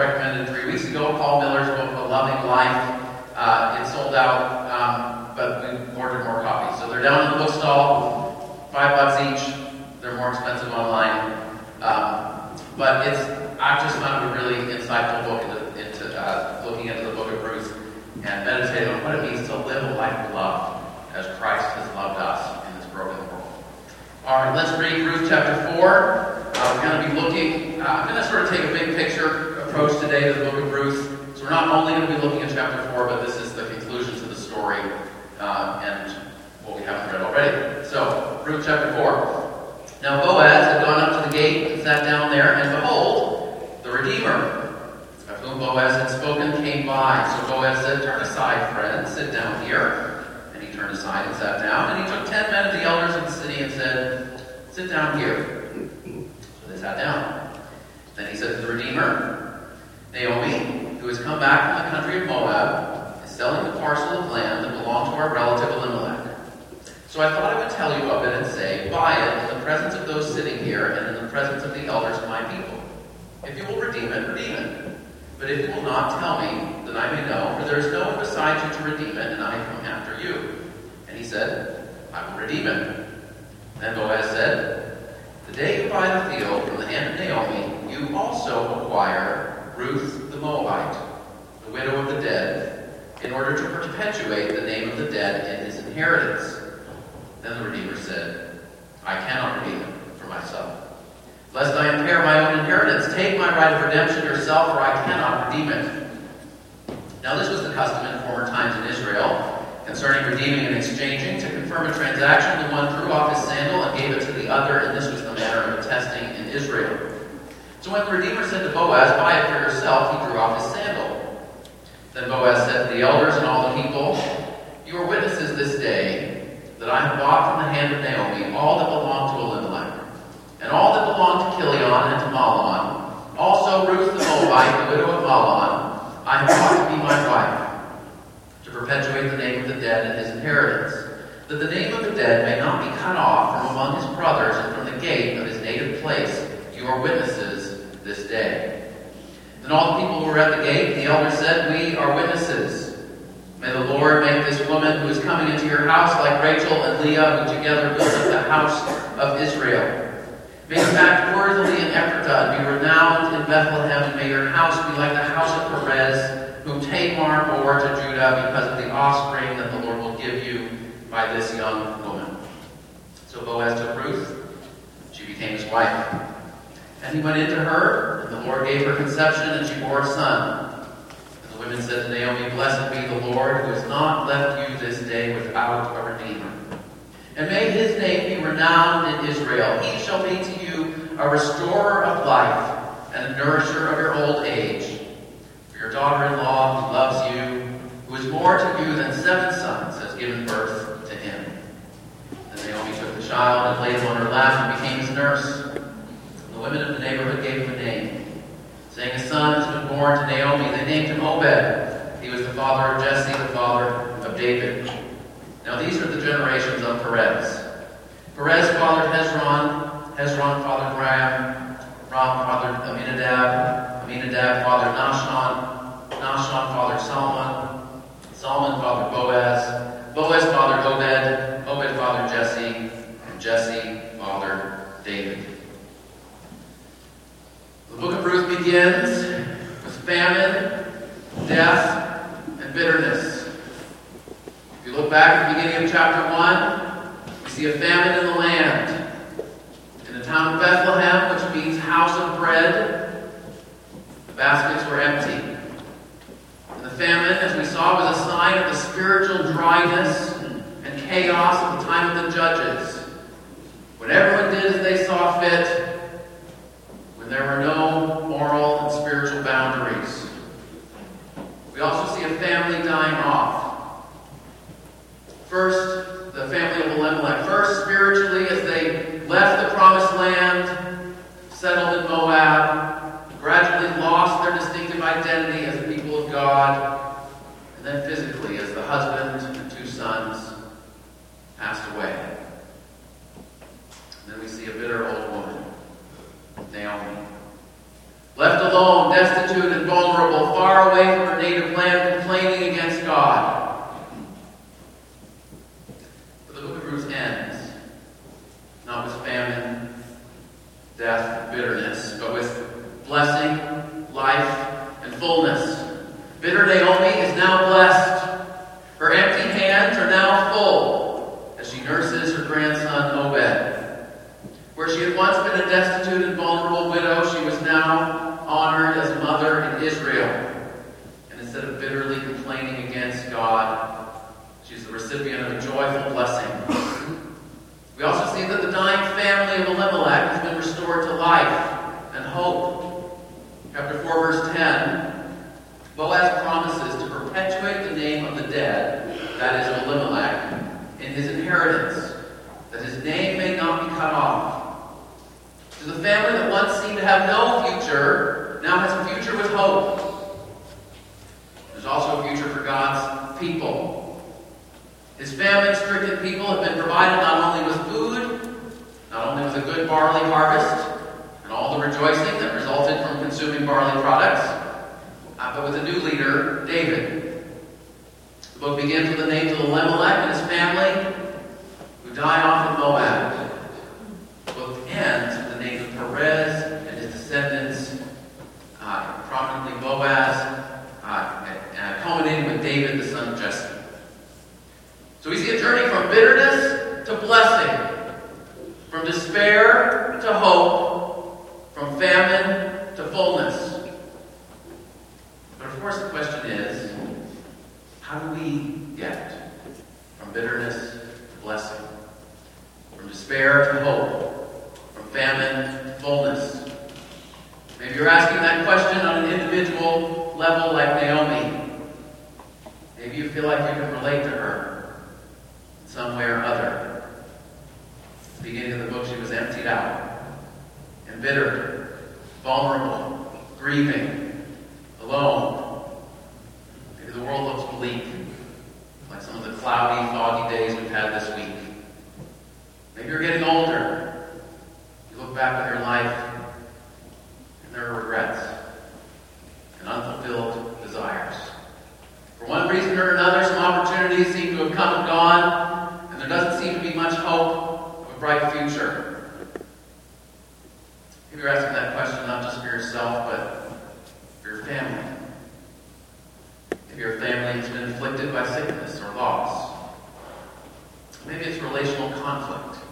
recommended three weeks ago, Paul Miller's book, A Loving Life. Uh, it sold out, um, but we ordered more copies. So they're down in the bookstall, five bucks each. They're more expensive online. Um, but it's I've just found a really insightful book into, into uh, looking into the book of Ruth and meditating on what it means to live a life of love as Christ has loved us in this broken world. All right, let's read Ruth chapter 4. Uh, we're going to be looking, uh, I'm going to sort of take a big picture approach today to the book of Ruth. So we're not only going to be looking at chapter 4, but this is the conclusion to the story uh, and what we haven't read already. So, Ruth chapter 4. Now Boaz had gone up to the gate and sat down there, and behold, the Redeemer, of whom Boaz had spoken, came by. So Boaz said, Turn aside, friend, sit down here. And he turned aside and sat down. And he took ten men of the elders of the city and said, Sit down here. So they sat down. Then he said to the Redeemer, Naomi, who has come back from the country of Moab, is selling the parcel of land that belonged to our relative Elimelech. So I thought I would tell you of it and say, Buy it in the presence of those sitting here and in the presence of the elders of my people. If you will redeem it, redeem it. But if you will not, tell me, that I may know, for there is no one beside you to redeem it, and I come after you. And he said, I will redeem it. Then Boaz said, The day you buy the field from the hand of Naomi, you also acquire Ruth the Moabite, the widow of the dead, in order to perpetuate the name of the dead in his inheritance. Then the Redeemer said, I cannot redeem it for myself. Lest I impair my own inheritance, take my right of redemption yourself, for I cannot redeem it. Now, this was the custom in former times in Israel concerning redeeming and exchanging. To confirm a transaction, the one threw off his sandal and gave it to the other, and this was the manner of attesting in Israel. So when the Redeemer said to Boaz, Buy it for yourself, he drew off his sandal. Then Boaz said to the elders and all the people, You are witnesses this day that I have bought from the hand of Naomi all that belonged to Elimelech and all that belonged to Chilion and to Mahlon, also Ruth the Moabite, the widow of Mahlon, I have bought to be my wife, to perpetuate the name of the dead and his inheritance, that the name of the dead may not be cut off from among his brothers and from the gate of his native place. You are witnesses this day. Then all the people who were at the gate, the elders said, We are witnesses. May the Lord make this woman who is coming into your house like Rachel and Leah, who together built up the house of Israel. May you act worthily in Ephrathah and be renowned in Bethlehem, and may your house be like the house of Perez, whom Tamar bore to Judah because of the offspring that the Lord will give you by this young woman. So Boaz took Ruth. She became his wife. And he went into her, and the Lord gave her conception, and she bore a son. And the women said to Naomi, Blessed be the Lord, who has not left you this day without a redeemer. And may his name be renowned in Israel. He shall be to you a restorer of life and a nourisher of your old age. For your daughter-in-law who loves you, who is more to you than seven sons, has given birth to him. Then Naomi took the child and laid him on her lap and became his nurse. The women of the neighborhood gave him a name, saying, A son has been born to Naomi. They named him Obed. He was the father of Jesse, the father of David. Now these are the generations of Perez. Perez fathered Hezron, Hezron fathered Ram, Ram fathered Amminadab. Amminadab fathered Nahshon, Nahshon fathered Salmon, Salmon fathered Boaz, Boaz fathered Obed, Obed fathered Jesse, and Jesse fathered David. The book of Ruth begins with famine, death, and bitterness. If you look back at the beginning of chapter 1, we see a famine in the land. In the town of Bethlehem, which means house of bread, the baskets were empty. And the famine, as we saw, was a sign of the spiritual dryness and chaos of the time of the judges. When everyone did as they saw fit, there were no moral and spiritual boundaries. Far recipient of a joyful blessing. We also see that the dying family of Elimelech has been restored to life and hope. Chapter 4, verse 10 Boaz promises to perpetuate the name of the dead, that is, Elimelech, in his inheritance, that his name may not be cut off. To the family that once seemed to have no future, now has a future with hope. There's also a future for God's people. His famine stricken people have been provided not only with food, not only with a good barley harvest, and all the rejoicing that resulted from consuming barley products, uh, but with a new leader, David. The book begins with the names of Elimelech and his family, who die off in Moab. The book ends with the names of Perez and his descendants, uh, prominently Boaz, uh, uh, culminating with David, the son of Jesse. So we see a journey from bitterness to blessing, from despair to hope, from famine to fullness. But of course, the question is how do we get from bitterness to blessing, from despair to hope, from famine to fullness? Maybe you're asking that question on an individual level like Naomi. Maybe you feel like you can relate to her some way or other. At the beginning of the book, she was emptied out, embittered, vulnerable, grieving, alone. Maybe the world looks bleak, like some of the cloudy, foggy days we've had this week. Maybe you're getting older. You look back on your life, and there are regrets and unfulfilled desires. For one reason or another, some opportunities seem to have come and gone, and there doesn't seem to be much hope of a bright future. If you're asking that question not just for yourself, but for your family. If your family has been afflicted by sickness or loss. Maybe it's relational conflict,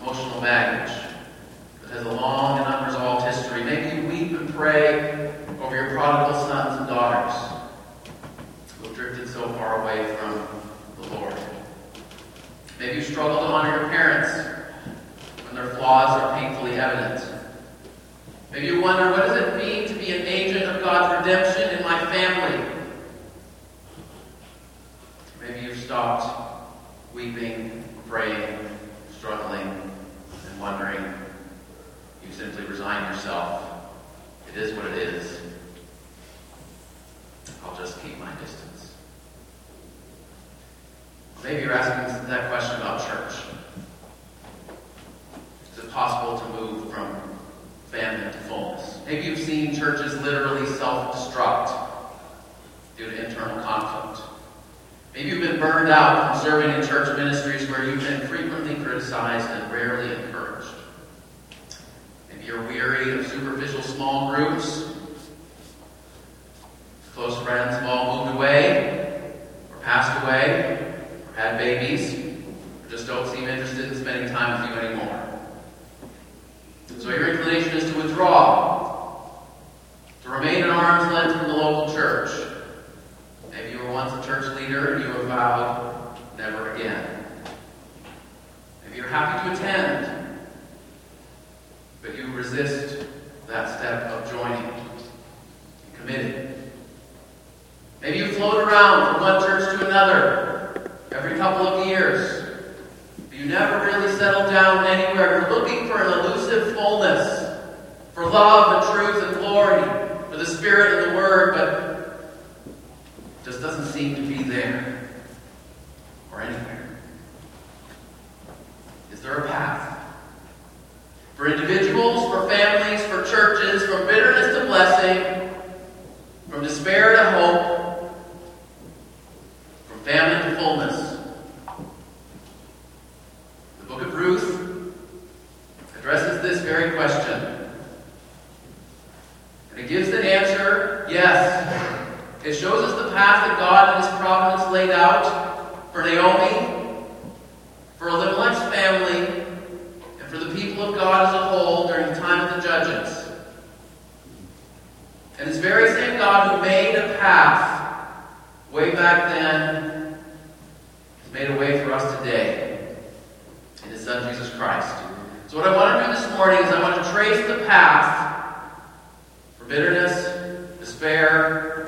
emotional baggage that has a long and unresolved history. Maybe you weep and pray over your prodigal sons and daughters who have drifted so far away from the Lord. Maybe you struggle to honor your parents when their flaws are painfully evident. Maybe you wonder, what does it mean to be an agent of God's redemption in my family? Maybe you've stopped weeping, praying, struggling, and wondering. You simply resign yourself. It is what it is. I'll just keep my distance. Maybe you're asking that question about church. Is it possible to move from famine to fullness? Maybe you've seen churches literally self-destruct due to internal conflict. Maybe you've been burned out from serving in church ministries where you've been frequently criticized and rarely encouraged. Maybe you're weary of superficial small groups. Close friends have all moved away, or passed away, or had babies, or just don't seem interested in spending time with you anymore. So your inclination is to withdraw, to remain at arm's length from the local church. Maybe you were once a church leader and you have vowed never again. Maybe you're happy to attend, but you resist that step of joining, committing. Maybe you float around from one church to another every couple of years. But you never really settle down anywhere. You're looking for an elusive fullness, for love and truth and glory, for the Spirit and the Word, but just doesn't seem to be there or anywhere. Is there a path? For individuals, for families, for churches, from bitterness to blessing, from despair to hope, from famine to fullness. The book of Ruth addresses this very question. And it gives the answer yes. It shows us the path that God in His providence laid out for Naomi, for Elimelech's family, and for the people of God as a whole during the time of the Judges. And this very same God who made a path way back then has made a way for us today in His Son Jesus Christ. So, what I want to do this morning is I want to trace the path for bitterness, despair,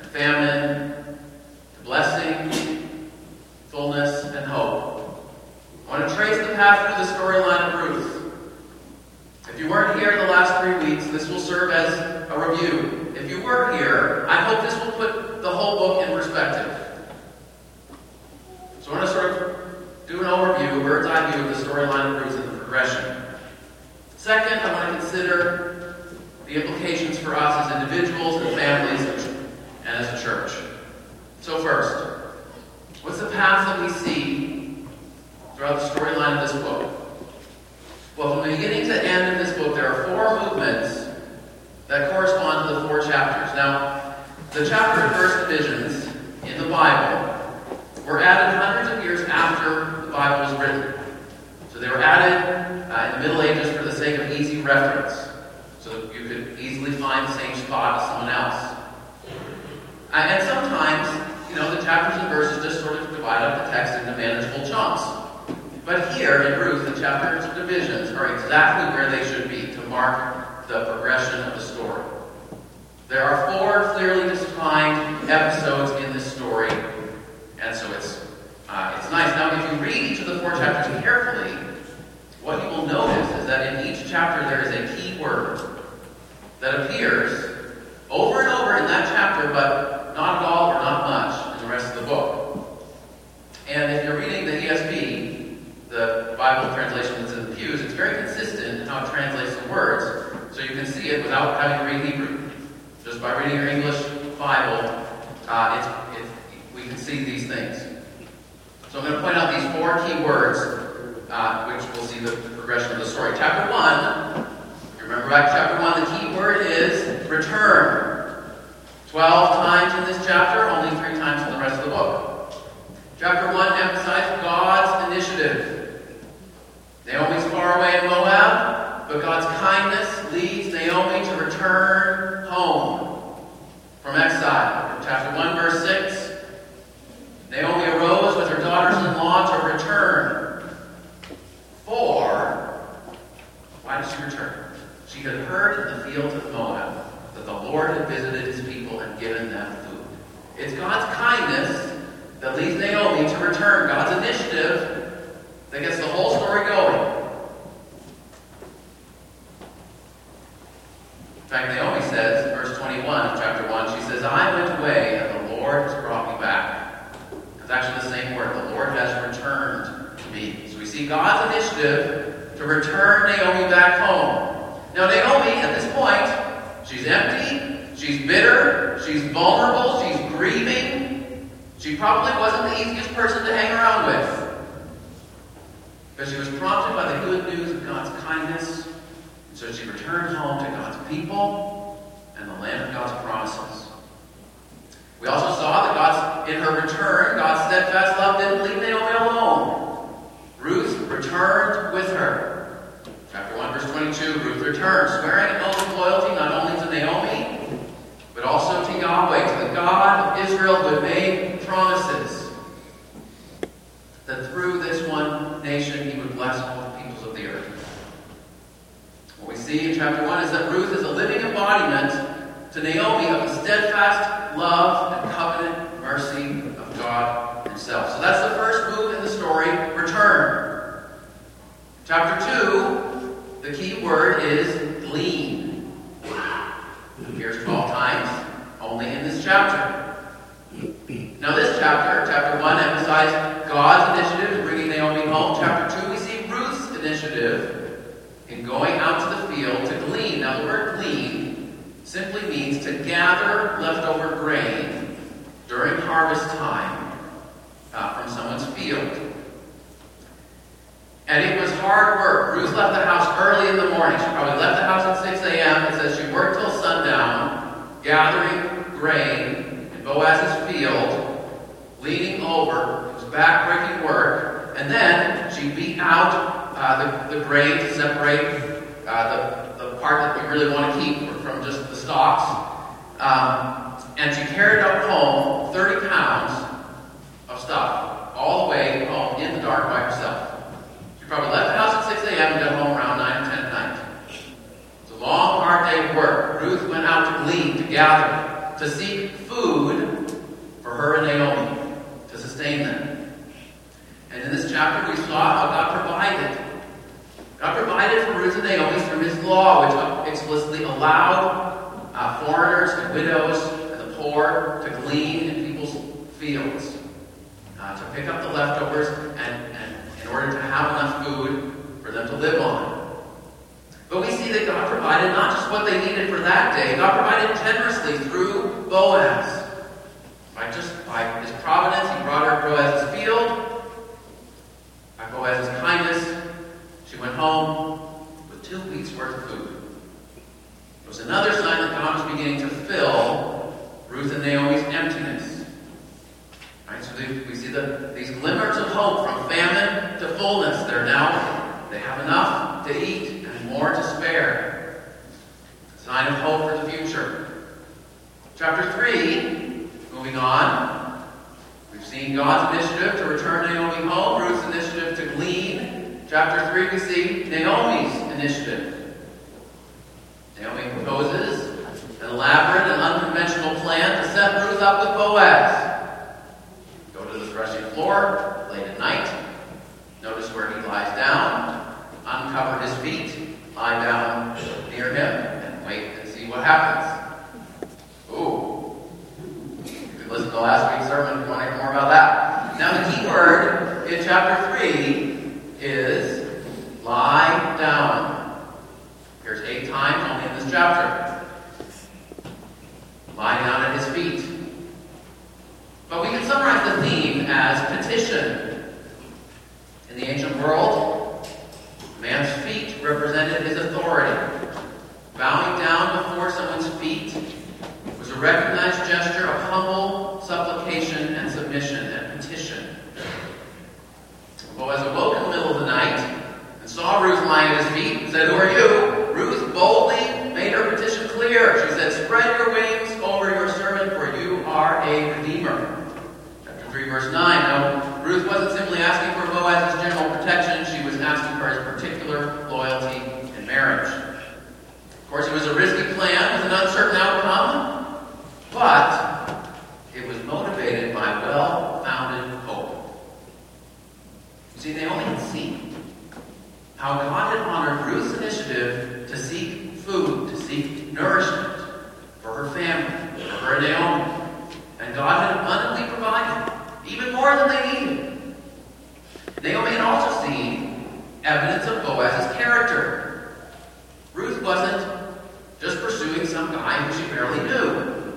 and famine, to blessing, fullness, and hope. I want to trace the path through the storyline of Ruth. If you weren't here the last three weeks, this will serve as a review. If you were here, I hope this will put the whole book in perspective. So I want to sort of do an overview, a bird's eye view of the storyline of Ruth and the progression. Second, I want to consider the implications for us as individuals and families and as a church. So first, what's the path that we see throughout the storyline of this book? Well, from the beginning to end of this book, there are four movements that correspond to the four chapters. Now, the chapter and verse divisions in the Bible were added hundreds of years after the Bible was written. So they were added uh, in the Middle Ages for the sake of easy reference. So you could easily find the same spot as someone else. Uh, and sometimes, you know, the chapters and verses just sort of divide up the text into manageable chunks. But here in Ruth, the chapters and divisions are exactly where they should be to mark the progression of the story. There are four clearly defined episodes in this story, and so it's uh, it's nice. Now, if you read each of the four chapters carefully, what you will notice is that in each chapter there is a key word that appears over and over in that chapter, but not at all or not much in the rest of the book. And if you're reading the ESV, the Bible translation that's in the pews, it's very consistent in how it translates the words, so you can see it without having to read Hebrew. Just by reading your English Bible, uh, it's, we can see these things. So I'm going to point out these four key words, uh, which we'll see the progression of the story. Chapter 1, you remember back chapter 1, the key word is return. Twelve times in this chapter, only three times in the rest of the book. Chapter 1 emphasizes God's initiative. Naomi's far away in Moab, but God's kindness leads Naomi to return home from exile. Chapter 1, verse 6. Naomi arose with her daughters-in-law to return. For, why did she return? She had heard in the fields of Moab that the Lord had visited his people and given them food. It's God's kindness that leads Naomi to return, God's initiative that gets the whole story going. In fact, Naomi says, verse 21 of chapter 1, she says, I went away and the Lord has brought me back. It's actually the same word. The Lord has returned to me. So we see God's initiative to return Naomi back home. Now, Naomi, at this point, She's empty. She's bitter. She's vulnerable. She's grieving. She probably wasn't the easiest person to hang around with. But she was prompted by the good news of God's kindness. And so she returned home to God's people and the land of God's promises. We also saw that God's, in her return, God's steadfast love didn't leave Naomi alone. Ruth returned with her. Chapter 1, verse 22, Ruth returned, swearing an oath of loyalty not only to Naomi, but also to Yahweh, to the God of Israel who make promises that through this one nation he would bless all the peoples of the earth. What we see in chapter 1 is that Ruth is a living embodiment to Naomi of the steadfast love and covenant mercy of God Himself. So that's the first move in the story return. Chapter 2, the key word is glean. Appears 12 times, only in chapter. Now, this chapter, chapter 1, emphasized God's initiative in bringing Naomi home. Chapter 2, we see Ruth's initiative in going out to the field to glean. Now, the word glean simply means to gather leftover grain during harvest time uh, from someone's field. And it was hard work. Ruth left the house early in the morning. She probably left the house at 6 a.m. It says she worked till sundown, gathering grain in Boaz's field, leaning over. It was backbreaking work. And then she beat out uh, the, the grain to separate uh, the, the part that we really want to keep from just the stalks. Um, and she carried up home 30 pounds of stuff, all the way home in the dark by herself. She probably left the house at 6 a.m. and got home around 9 or 10 at night. It's a long, hard day of work. Ruth went out to glean, to gather, to seek food for her and Naomi, to sustain them. And in this chapter, we saw how God provided God provided for Ruth and Naomi through his law, which explicitly allowed uh, foreigners and widows and the poor to glean in people's fields, uh, to pick up the leftovers, and, and in order to have enough food for them to live on. But we see that God provided not just what they needed for that day, God provided generously through Boaz. By just by his providence, he brought her Boaz's field. By Boaz's kindness, she went home with two weeks' worth of food. It was another sign that God was beginning to fill Ruth and Naomi's emptiness. Right? So we see the, these glimmers of hope from famine to fullness. They're now, they have enough to eat more to spare. Sign of hope for the future. Chapter 3, moving on. We've seen God's initiative to return Naomi home, Ruth's initiative to glean, Chapter 3, we see Naomi's initiative. Naomi proposes an elaborate and unconventional plan to set Ruth up with Boaz. Go to the threshing floor late at night. Notice where he lies down. Uncover his feet. Lie down near him and wait and see what happens. Ooh. You can listen to last week's sermon if you want to hear more about that. Now, the key word in chapter 3 is lie down. Here's eight times only in this chapter. Lie down at his feet. But we can summarize the theme as petition. In the ancient world, man's feet represented his authority. Bowing down before someone's feet was a recognized gesture of humble supplication and submission and petition. Oh, Boaz awoke in the middle of the night and saw Ruth lying at his feet and said, Who are you? Ruth boldly made her petition clear. She said, Spread your wings over your servant, for you are a redeemer. Chapter 3, verse 9. Now, Ruth wasn't simply asking for Boaz's general protection, she was asking for his particular loyalty in marriage. Of course, it was a risky plan with an uncertain outcome, but it was motivated by well founded See, they only had seen how God had honored Ruth's initiative to seek food, to seek nourishment for her family, for her and Naomi. And God had abundantly provided, even more than they needed. Naomi had also seen evidence of Boaz's character. Ruth wasn't just pursuing some guy who she barely knew.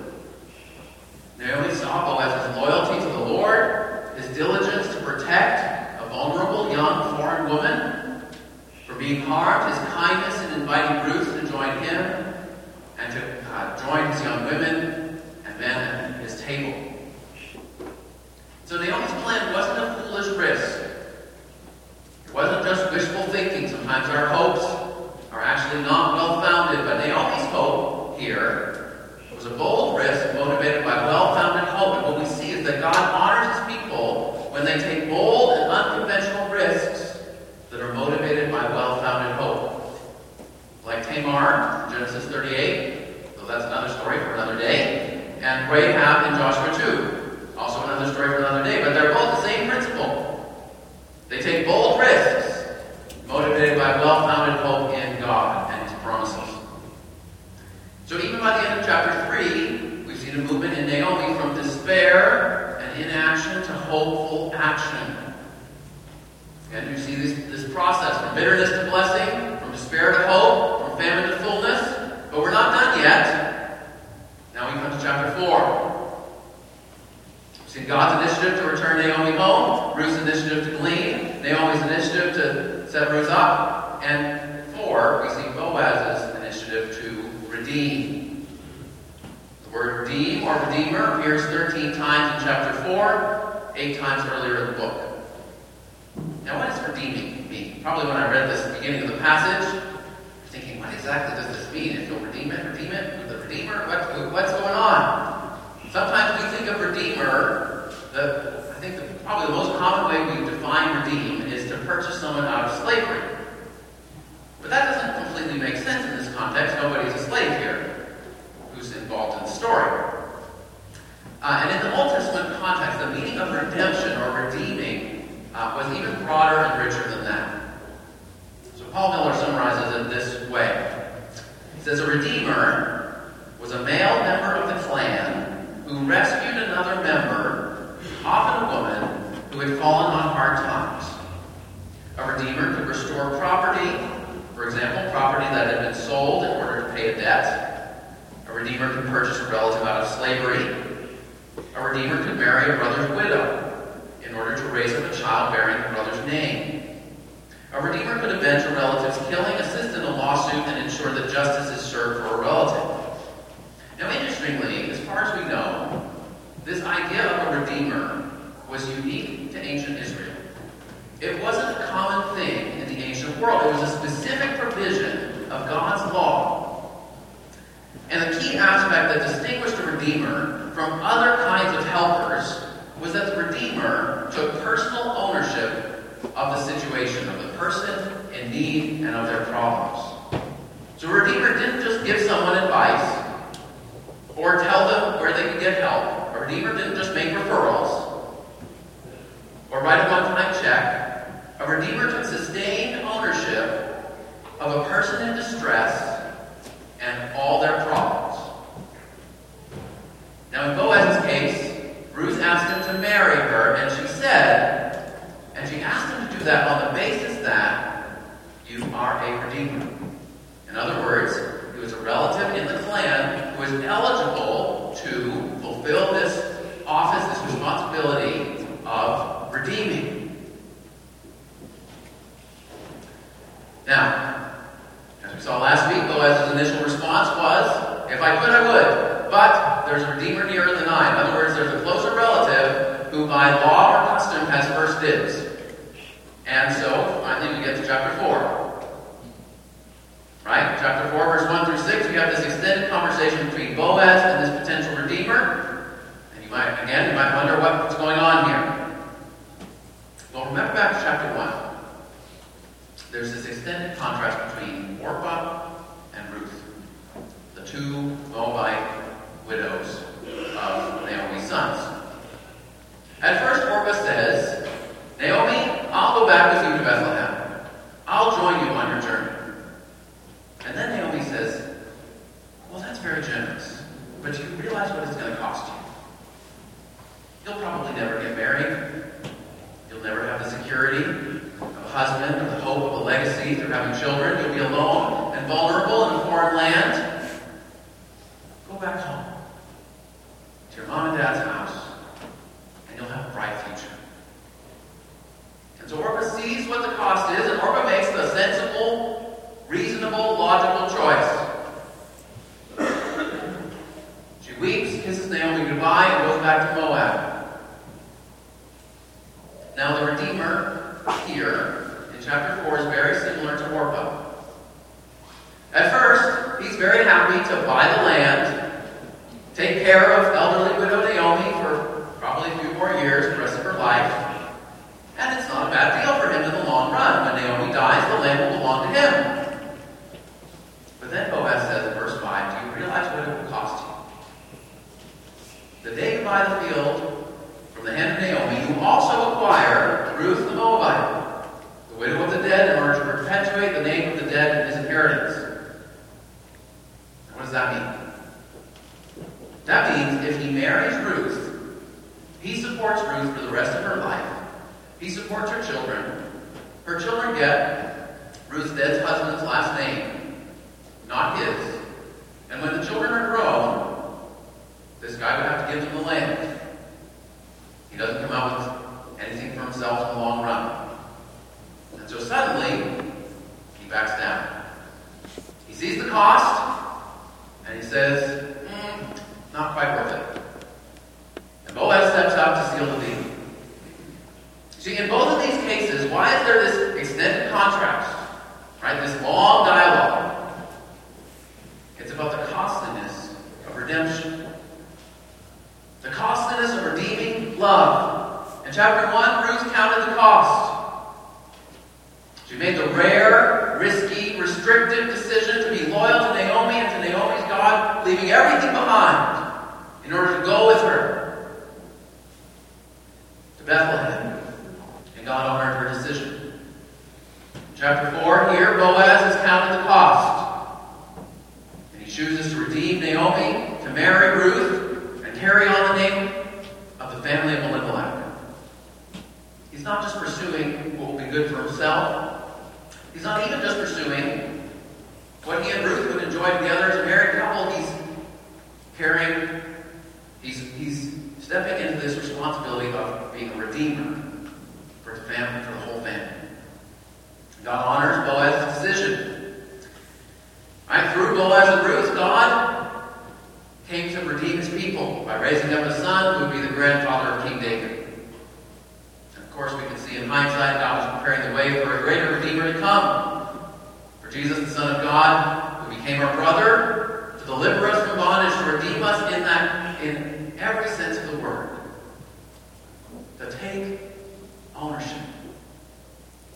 Naomi saw Boaz's loyalty to the Lord, his diligence to protect a vulnerable young foreign woman from his kindness in inviting Ruth to join him and to uh, join his young women and men at his table. So Naomi's plan wasn't a foolish risk. It wasn't just wishful thinking. Sometimes our hopes are actually not well founded, but Naomi's hope here was a bold risk motivated by well founded hope. And what we see is that God honors his people when they take bold and unconventional risks that are motivated by well founded hope. Like Tamar, Genesis 38, though that's another story for another day, and Rahab in Joshua 2. Also another story for another day, but they're both the same principle. They take bold risks, motivated by well-founded hope in God and His promises. So even by the end of chapter 3, we've seen a movement in Naomi from despair and inaction to hopeful action. And you see this, this process from bitterness to blessing, from despair to hope, from famine to fullness. But we're not done yet. Now we come to chapter 4. See God's initiative to return Naomi home, Ruth's initiative to glean, Naomi's initiative to set Ruth up, and four, we see Boaz's initiative to redeem. The word redeem or redeemer appears 13 times in chapter 4, 8 times earlier in the book. Now, what does redeeming mean? Probably when I read this at the beginning of the passage, you're thinking, what exactly does this mean? If you'll redeem it, redeem it, with the redeemer? What, what's going on? Sometimes we think of redeemer, the, I think the, probably the most common way we define redeem is to purchase someone out of slavery. But that doesn't completely make sense in this context. Nobody's a slave here who's involved in the story. Uh, and in the Old Testament context, the meaning of redemption or redeeming even broader and richer than that. So Paul Miller summarizes it this way. He says, A redeemer was a male member of the clan who rescued another member, often a woman, who had fallen on hard times. A redeemer could restore property, for example, property that had been sold in order to pay a debt. A redeemer could purchase a relative out of slavery. A redeemer could marry a brother's widow in order to raise up a child bearing the brother's name. A redeemer could avenge a relative's killing, assist in a lawsuit, and ensure that justice is served for a relative. Now, interestingly, as far as we know, this idea of a redeemer was unique to ancient Israel. It wasn't a common thing in the ancient world. It was a specific provision of God's law. And the key aspect that distinguished a redeemer from other kinds of helpers was that the redeemer took personal ownership of the situation, of the person in need, and of their problems. So a redeemer didn't just give someone advice or tell them where they could get help. A redeemer didn't just make referrals or write a one-time check. A redeemer took sustained ownership of a person in distress and all their problems. Now, in Boaz's case, Ruth asked him to marry her, and she said, and she asked him to do that on the basis that you are a redeemer. In other words, he was a relative in the clan who was eligible to fulfill this office, this responsibility of redeeming. Now, as we saw last week, Boaz's initial response was, if I could, I would. But there's a redeemer nearer than I. In other words, there's a closer relative who by law or custom has first dibs. And so, finally, we get to chapter 4. Right? Chapter 4, verse 1 through 6, we have this extended conversation between Boaz and this potential redeemer. And you might, again, you might wonder what's going on here. Well, remember back to chapter 1. There's this extended contrast between Orpah and Ruth, the two Moabite widows of Naomi's sons. At first, Orpah says, Naomi, I'll go back with you to Bethlehem. I'll join you on your journey. And then Naomi says, Well, that's very generous, but do you realize what it's going to cost you? You'll probably never get married. You'll never have the security of a husband or the hope of a legacy through having children. You'll be alone and vulnerable in a foreign land to your mom and dad's house, and you'll have a bright future. And so Orpah sees what the cost is, and Orpah makes the sensible, reasonable, logical choice. she weeps, kisses Naomi goodbye, and goes back to Moab. Now, the Redeemer here in chapter 4 is very similar to Orpah. At first, he's very happy to buy the land, take care of dies, the land will belong to him. But then Boaz says in verse 5, Do you realize what it will cost you? The day you buy the field from the hand of Naomi, you also acquire Ruth the Moabite, the widow of the dead, in order to perpetuate the name of the dead in his inheritance. What does that mean? That means if he marries Ruth, he supports Ruth for the rest of her life. He supports her children. Her children get Ruth's dead husband's last name, not his. And when the children are grown, this guy would have to give them the land. He doesn't come out with anything for himself in the long run. And so suddenly, he backs down. He sees the cost, and he says, mm, not quite worth it. And Boaz steps out to seal the deal. See, in both of these cases, why is there this extended contrast? Right? This long dialogue. It's about the costliness of redemption. The costliness of redeeming love. In chapter 1, Ruth counted the cost. She made the rare, risky, restrictive decision to be loyal to Naomi and to Naomi's God, leaving everything behind in order to go with her to Bethlehem. God honored her decision. Chapter 4, here Boaz has counted the cost. And he chooses to redeem Naomi, to marry Ruth, and carry on the name of the family of Elimelech. He's not just pursuing what will be good for himself. He's not even just pursuing what he and Ruth would enjoy together as a married couple. He's carrying, he's, he's stepping into this responsibility of being a redeemer the family, for the whole family. God honors Boaz's decision. Right? Through Boaz and Ruth, God came to redeem his people by raising up a son who would be the grandfather of King David. And of course, we can see in hindsight God was preparing the way for a greater Redeemer to come. For Jesus, the Son of God, who became our brother, to deliver us from bondage, to redeem us in that in every sense of the word. To take ownership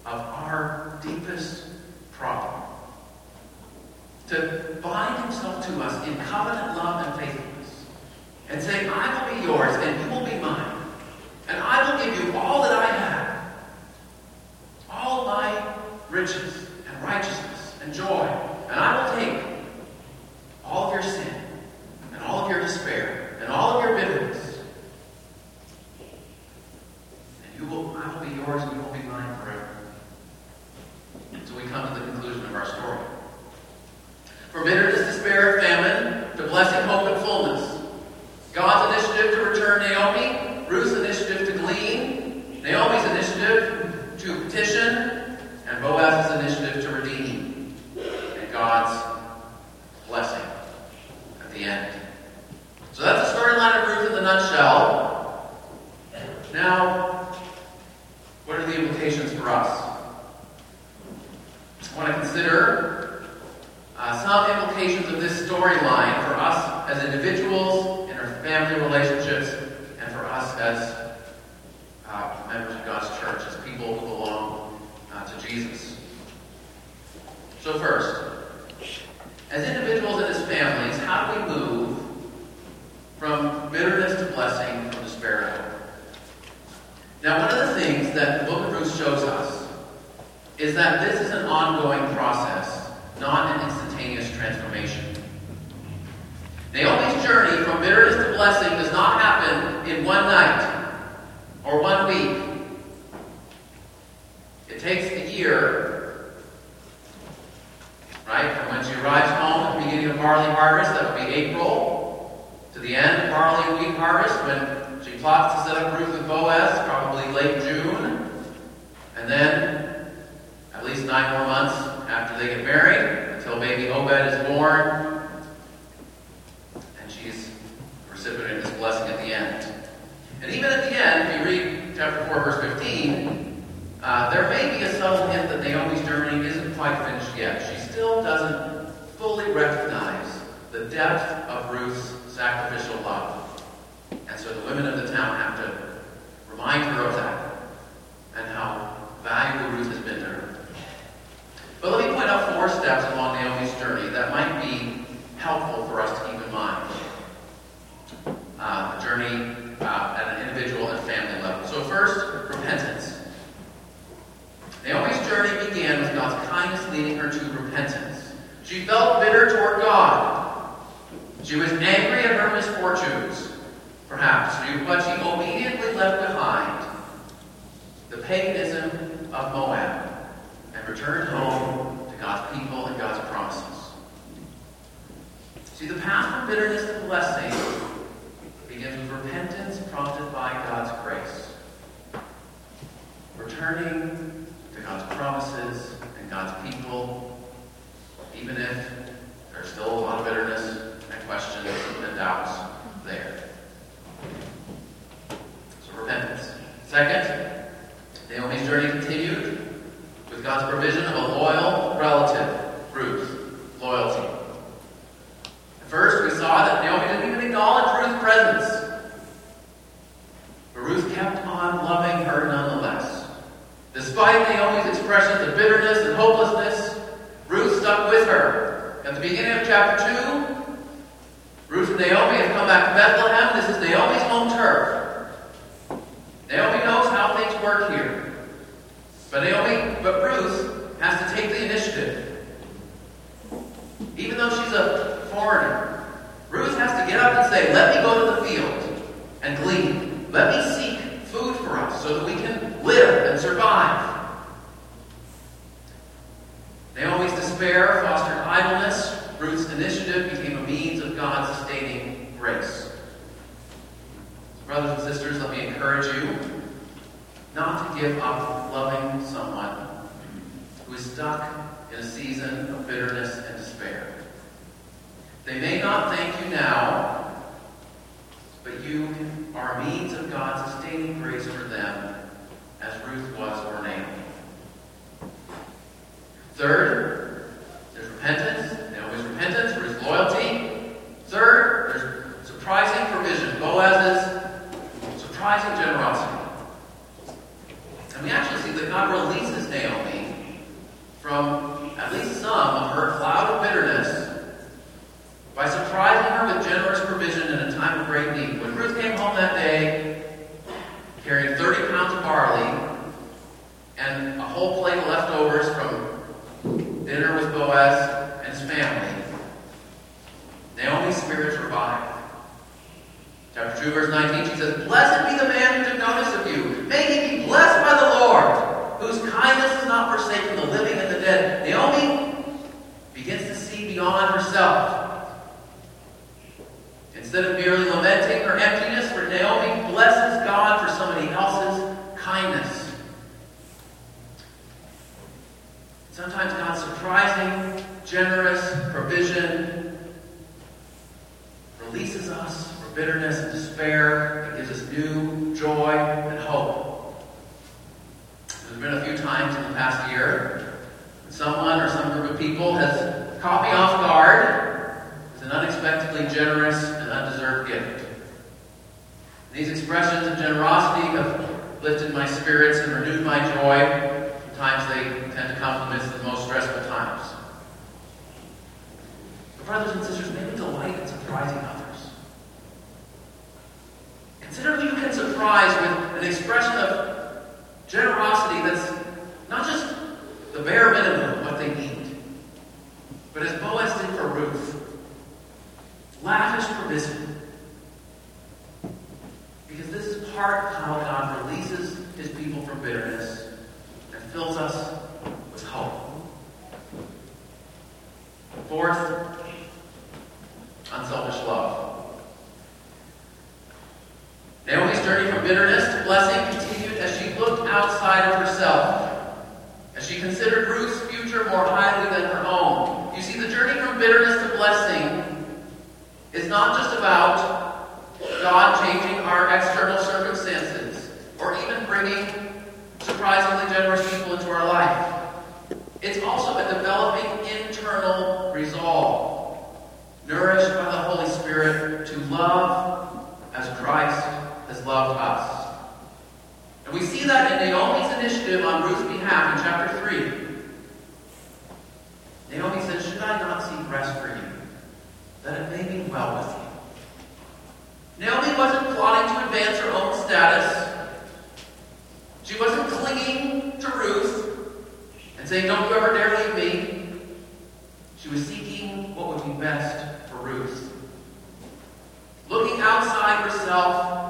of our deepest problem. To bind himself to us in covenant love and faithfulness. And say, I will be yours and you will be mine. And I will give you all that I have. All my riches and righteousness and joy. And I will take all of your sin and all of your despair and all of your bitterness. And you will, I will be yours and you will be mine forever. So we come to the conclusion of our story. From bitterness, despair, famine, to blessing, hope, and fullness. God's initiative to return Naomi, Ruth's initiative to glean, Naomi's initiative to petition, and Boaz's initiative to redeem. And God's blessing at the end. So that's the storyline of Ruth in the nutshell. Now, what are the implications for us? I want to consider uh, some implications of this storyline for us as individuals in our family relationships and for us as uh, members of God's church, as people who belong uh, to Jesus. So, first, as individuals and as families, how do we move from bitterness to blessing, from despair to hope? Now, one of the things that the book of Ruth shows us is that this is an ongoing process, not an instantaneous transformation. Naomi's journey from bitterness to blessing does not happen in one night or one week. It takes a year, right? From when she arrives home at the beginning of barley harvest, that would be April, to the end of barley and wheat harvest, when plots to set up Ruth and Boaz, probably late June, and then at least nine more months after they get married, until baby Obed is born, and she's recipient of this blessing at the end. And even at the end, if you read chapter 4, verse 15, uh, there may be a subtle hint that Naomi's journey isn't quite finished yet. She still doesn't fully recognize the depth of Ruth's sacrificial love. And so the women of the town have to remind her of that and how valuable Ruth has been to her. But let me point out four steps along Naomi's journey that might be helpful for us to keep in mind. Uh, the journey uh, at an individual and family level. So first, repentance. Naomi's journey began with God's kindness leading her to repentance. She felt bitter toward God. She was angry at her misfortunes, perhaps, but she obediently left behind the paganism of Moab and returned home to God's people and God's promises. See, the path from bitterness to blessing begins with repentance prompted by God's grace. Returning to God's promises and God's people, even if there's still a lot of bitterness and questions and doubts there. So repentance. Second, Naomi's journey continued with God's provision of a loyal relative, Ruth. Loyalty. At first, we saw that Naomi didn't even acknowledge Ruth's presence. But Ruth kept on loving her nonetheless. Despite Naomi's expressions of bitterness and hopelessness, Ruth stuck with her. At the beginning of chapter 2, Ruth and Naomi have come back to Bethlehem. This is Naomi's home turf. Naomi knows how things work here. But Naomi, but Ruth has to take the initiative. Even though she's a foreigner, Ruth has to get up and say, Let me go to the field and glean. Let me seek food for us so that we can live and survive. Naomi's despair fostered idleness. Ruth's initiative became a means of God's sustaining grace. Brothers and sisters, let me encourage you not to give up loving someone who is stuck in a season of bitterness and despair. They may not thank you now, but you are a means of God's sustaining grace for them, as Ruth was for Naomi. Third, there's repentance. Naomi's repentance, Ruth's loyalty. Third, there's surprising provision. Boaz's surprising generosity. And we actually see that God releases Naomi from at least some of her cloud of bitterness by surprising her with generous provision in a time of great need. When Ruth came home that day, carrying 30 pounds of barley and a whole plate of leftovers from dinner with Boaz and his family, Naomi's spirits revived. Chapter 2, verse 19, she says, Blessed be the man who took notice of you. May he be blessed by the Lord, whose kindness has not forsaken the living and the dead. Naomi begins to see beyond herself. Instead of merely lamenting her emptiness, for Naomi blesses God for somebody else's kindness. Sometimes God's surprising, generous provision releases us from bitterness and despair and gives us new joy and hope. There's been a few times in the past year when someone or some group of people has caught me off guard with an unexpectedly generous and undeserved gift. These expressions of generosity have lifted my spirits and renewed my joy. Sometimes they tend to come in the most stressful times. But brothers and sisters, may we delight in surprising others. Consider who you can surprise with an expression of generosity that's not just the bare minimum of what they need, but as Boaz did for Ruth, lavish provision. Because this is part of how God releases his people from bitterness and fills us with hope. Fourth, unselfish love. Naomi's journey from bitterness to blessing continued as she looked outside of herself, as she considered Ruth's future more highly than her own. You see, the journey from bitterness to blessing is not just about God changing our external circumstances, or even bringing surprisingly generous people into our life. It's also a developing internal resolve, nourished by the Holy Spirit to love as Christ has loved us. And we see that in Naomi's initiative on Ruth's behalf in chapter 3. Naomi says, Should I not seek rest for you, that it may be well with you? Naomi wasn't plotting to advance her own status. She wasn't clinging to Ruth and saying, Don't you ever dare leave me. She was seeking what would be best for Ruth. Looking outside herself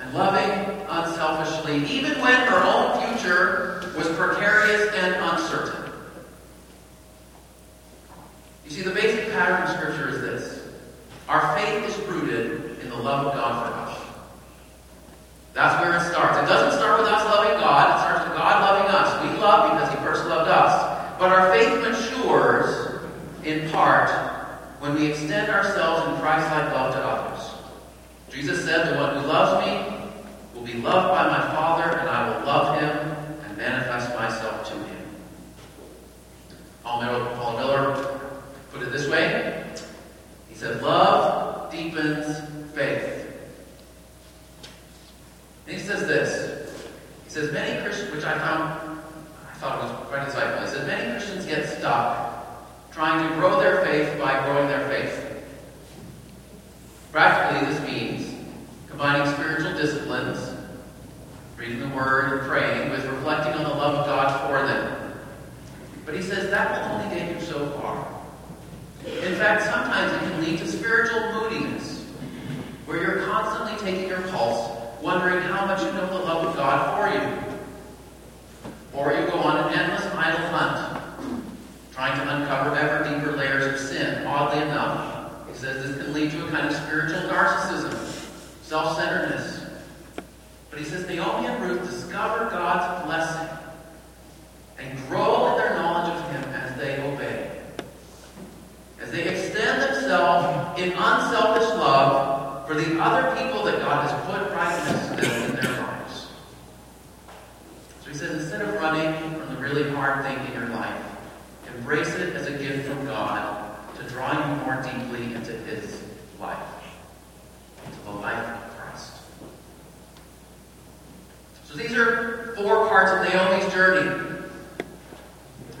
and loving unselfishly, even when her own future was precarious and uncertain. You see, the basic pattern of Scripture is this our faith is rooted in the love of God for us. That's where it starts. It doesn't start with us loving God, it starts with God loving us. We love because He first loved us. But our faith matures in part when we extend ourselves in Christ like love to others. Jesus said, The one who loves me will be loved by my Father, and I will love him and manifest myself to him. Paul Miller, Paul Miller put it this way. He said, Love deepens faith. And he says this. He says, many Christians, which I found, I thought was quite insightful. He said, many Christians get stuck trying to grow their faith by growing their faith. Practically, this means combining spiritual disciplines, reading the Word and praying, with reflecting on the love of God for them. But he says that will only get you so far. In fact, sometimes it can lead to spiritual moodiness, where you're constantly taking your pulse, wondering how much you know the love of God for you. Or you go on an endless idol hunt, trying to uncover ever deeper layers of sin. Oddly enough, says this can lead to a kind of spiritual narcissism, self centeredness. But he says Naomi and Ruth discover God's blessing and grow in their knowledge of Him as they obey. As they extend themselves in unselfish love for the other people that God has put right in their lives. So he says instead of running from the really hard thing in your life, embrace it as a gift from God to draw more deeply into His life, into the life of Christ. So these are four parts of Naomi's journey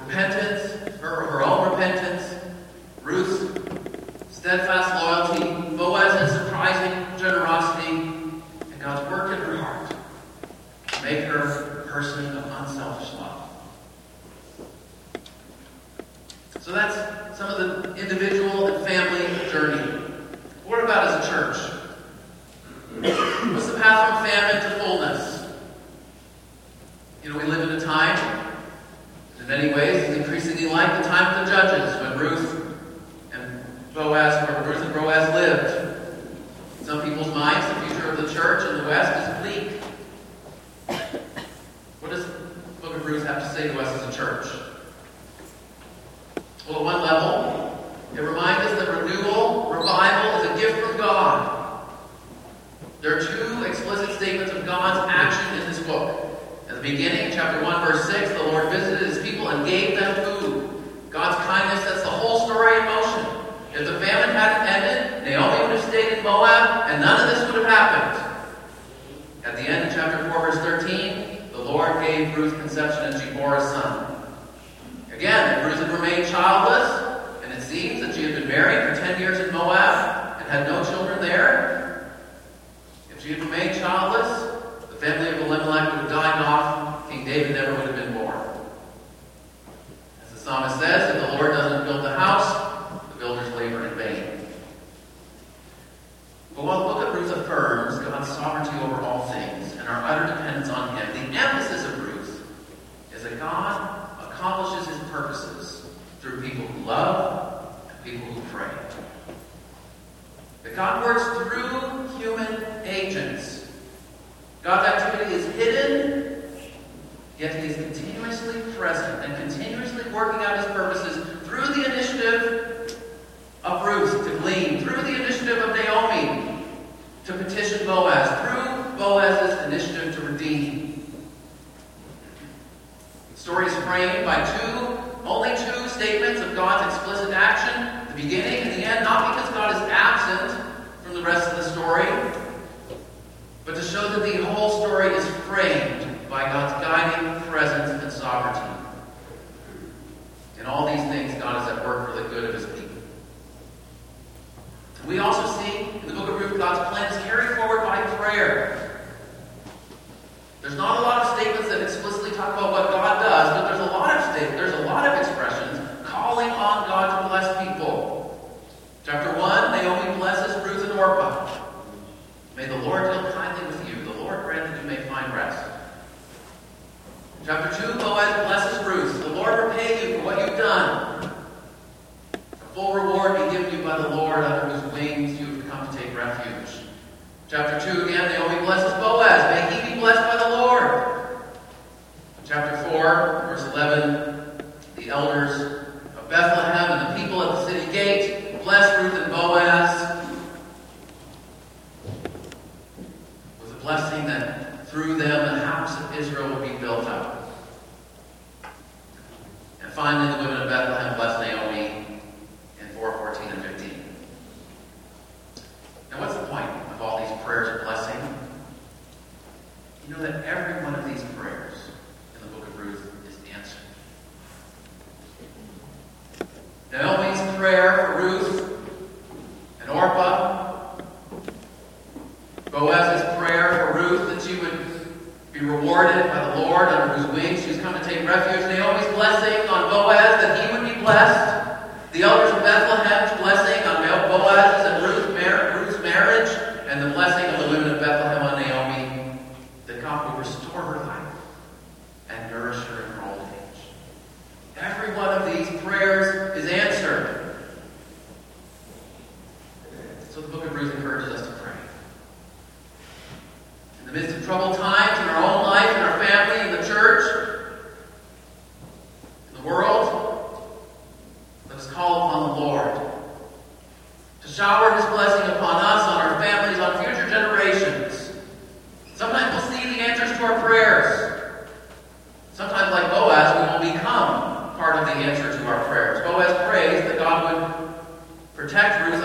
repentance, her, her own repentance, Ruth's steadfast loyalty, Boaz's surprising generosity, and God's work in her heart to make her a person of unselfish love. So that's some of the individual and family journey. What about as a church? God works through human agents. God's activity is hidden, yet He is continuously present and continuously working out His purposes through the initiative of Ruth to glean, through the initiative of Naomi to petition Boaz, through Boaz's initiative to redeem. The story is framed by two, only two statements of God's explicit action the beginning and the end, not because God is absent from the rest of the story, but to show that the whole story is framed by God's guiding presence and sovereignty. In all these things, God is at work for the good of his people. We also see in the book of Ruth God's plan is carried forward by prayer. There's not a lot of statements that explicitly talk about what God does, but there's a lot of statements, there's a lot of expressions calling on God to bless people. Chapter 1 May the Lord deal kindly with you. The Lord grant that you may find rest. Chapter 2, Boaz blesses Ruth. The Lord repay you for what you've done. A full reward be given you by the Lord under whose wings you have come to take refuge. Chapter 2, again, Naomi blesses Boaz. May he be blessed by the Lord. Chapter 4, verse 11, the elders of Bethlehem and the people at the city gate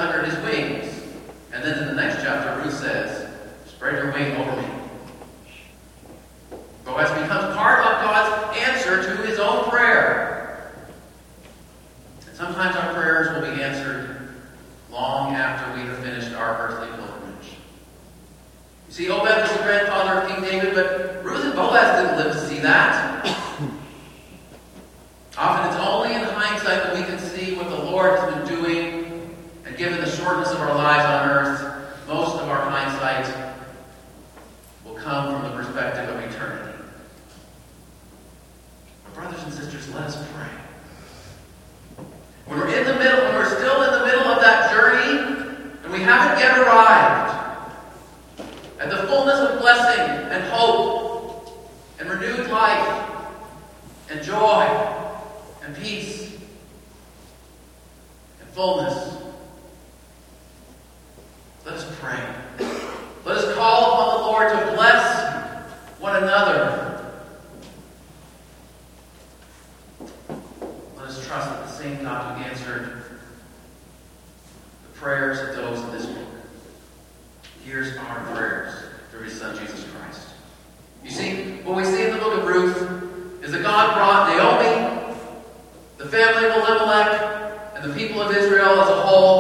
under his wings. And then in the next chapter, Ruth says, Spread your wing over me.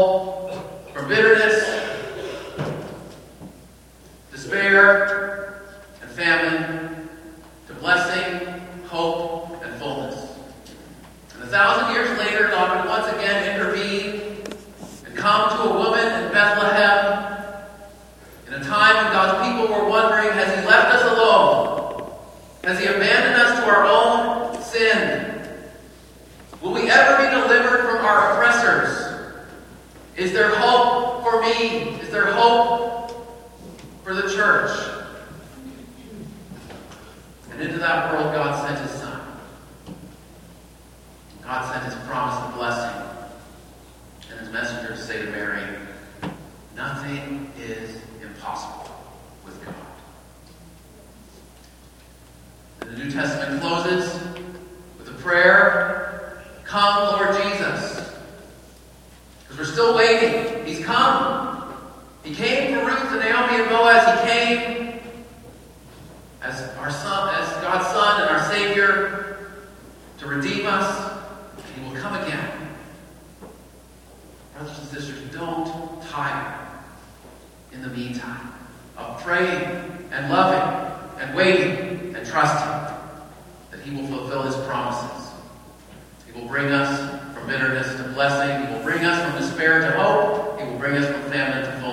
all from despair to hope. He will bring us from famine to full.